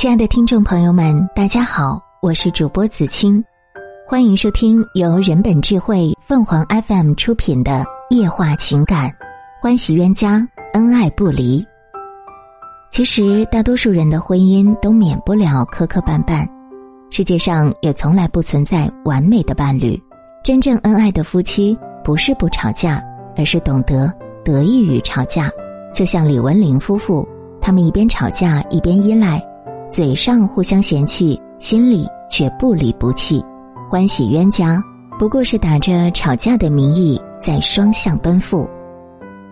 亲爱的听众朋友们，大家好，我是主播子清，欢迎收听由人本智慧凤凰 FM 出品的《夜话情感》，欢喜冤家，恩爱不离。其实，大多数人的婚姻都免不了磕磕绊绊，世界上也从来不存在完美的伴侣。真正恩爱的夫妻，不是不吵架，而是懂得得益于吵架。就像李文玲夫妇，他们一边吵架一边依赖。嘴上互相嫌弃，心里却不离不弃，欢喜冤家不过是打着吵架的名义在双向奔赴。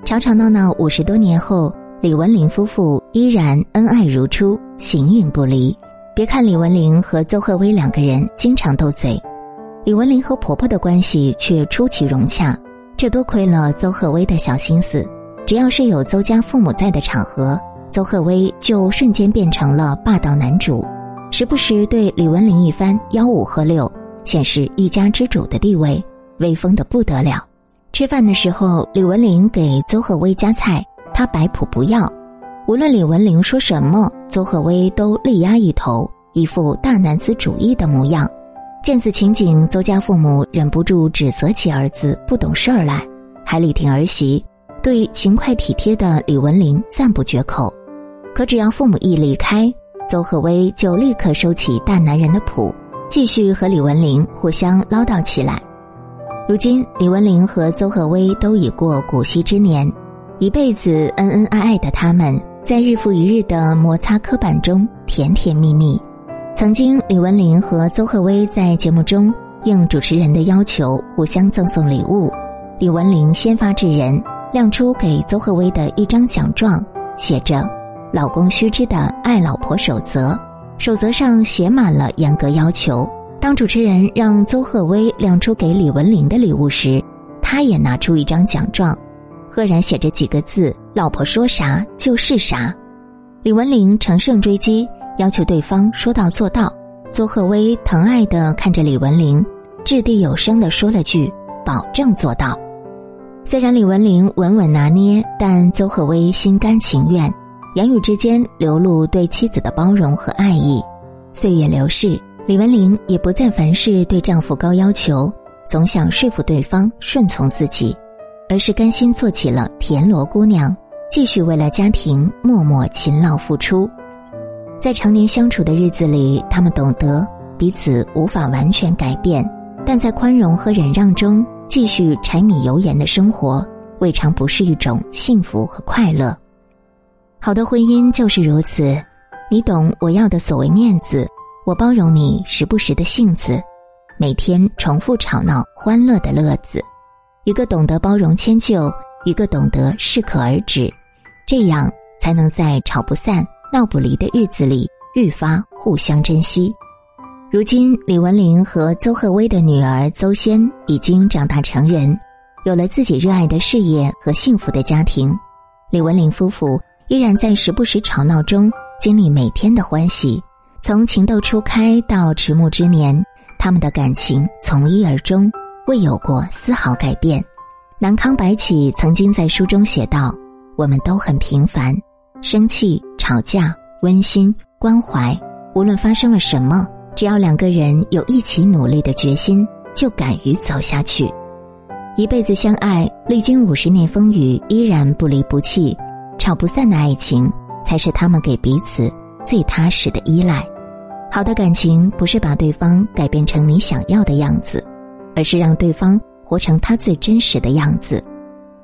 吵吵闹闹五十多年后，李文玲夫妇依然恩爱如初，形影不离。别看李文玲和邹贺薇两个人经常斗嘴，李文玲和婆婆的关系却出奇融洽，这多亏了邹贺薇的小心思。只要是有邹家父母在的场合。邹贺威就瞬间变成了霸道男主，时不时对李文玲一番吆五喝六，显示一家之主的地位，威风的不得了。吃饭的时候，李文玲给邹贺威夹菜，他摆谱不要。无论李文玲说什么，邹贺威都力压一头，一副大男子主义的模样。见此情景，邹家父母忍不住指责起儿子不懂事儿来，还力挺儿媳，对勤快体贴的李文玲赞不绝口。可只要父母一离开，邹贺威就立刻收起大男人的谱，继续和李文玲互相唠叨起来。如今，李文玲和邹贺威都已过古稀之年，一辈子恩恩爱爱的他们，在日复一日的摩擦磕绊中甜甜蜜蜜。曾经，李文玲和邹贺威在节目中应主持人的要求，互相赠送礼物。李文玲先发制人，亮出给邹贺威的一张奖状，写着。老公须知的爱老婆守则，守则上写满了严格要求。当主持人让邹贺威亮出给李文玲的礼物时，他也拿出一张奖状，赫然写着几个字：“老婆说啥就是啥。”李文玲乘胜追击，要求对方说到做到。邹贺威疼爱的看着李文玲，掷地有声的说了句：“保证做到。”虽然李文玲稳稳拿捏，但邹贺威心甘情愿。言语之间流露对妻子的包容和爱意，岁月流逝，李文玲也不再凡事对丈夫高要求，总想说服对方顺从自己，而是甘心做起了田螺姑娘，继续为了家庭默默勤劳付出。在常年相处的日子里，他们懂得彼此无法完全改变，但在宽容和忍让中继续柴米油盐的生活，未尝不是一种幸福和快乐。好的婚姻就是如此，你懂我要的所谓面子，我包容你时不时的性子，每天重复吵闹欢乐的乐子，一个懂得包容迁就，一个懂得适可而止，这样才能在吵不散、闹不离的日子里愈发互相珍惜。如今，李文玲和邹贺薇的女儿邹仙已经长大成人，有了自己热爱的事业和幸福的家庭，李文玲夫妇。依然在时不时吵闹中经历每天的欢喜，从情窦初开到迟暮之年，他们的感情从一而终，未有过丝毫改变。南康白起曾经在书中写道：“我们都很平凡，生气、吵架、温馨、关怀，无论发生了什么，只要两个人有一起努力的决心，就敢于走下去。一辈子相爱，历经五十年风雨，依然不离不弃。”吵不散的爱情，才是他们给彼此最踏实的依赖。好的感情不是把对方改变成你想要的样子，而是让对方活成他最真实的样子，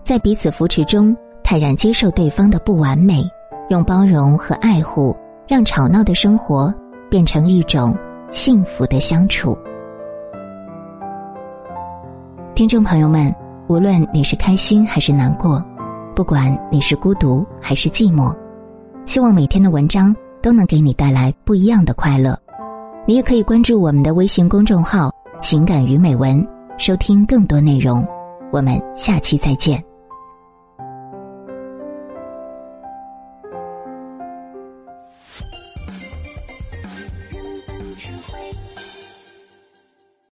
在彼此扶持中坦然接受对方的不完美，用包容和爱护让吵闹的生活变成一种幸福的相处。听众朋友们，无论你是开心还是难过。不管你是孤独还是寂寞，希望每天的文章都能给你带来不一样的快乐。你也可以关注我们的微信公众号“情感与美文”，收听更多内容。我们下期再见。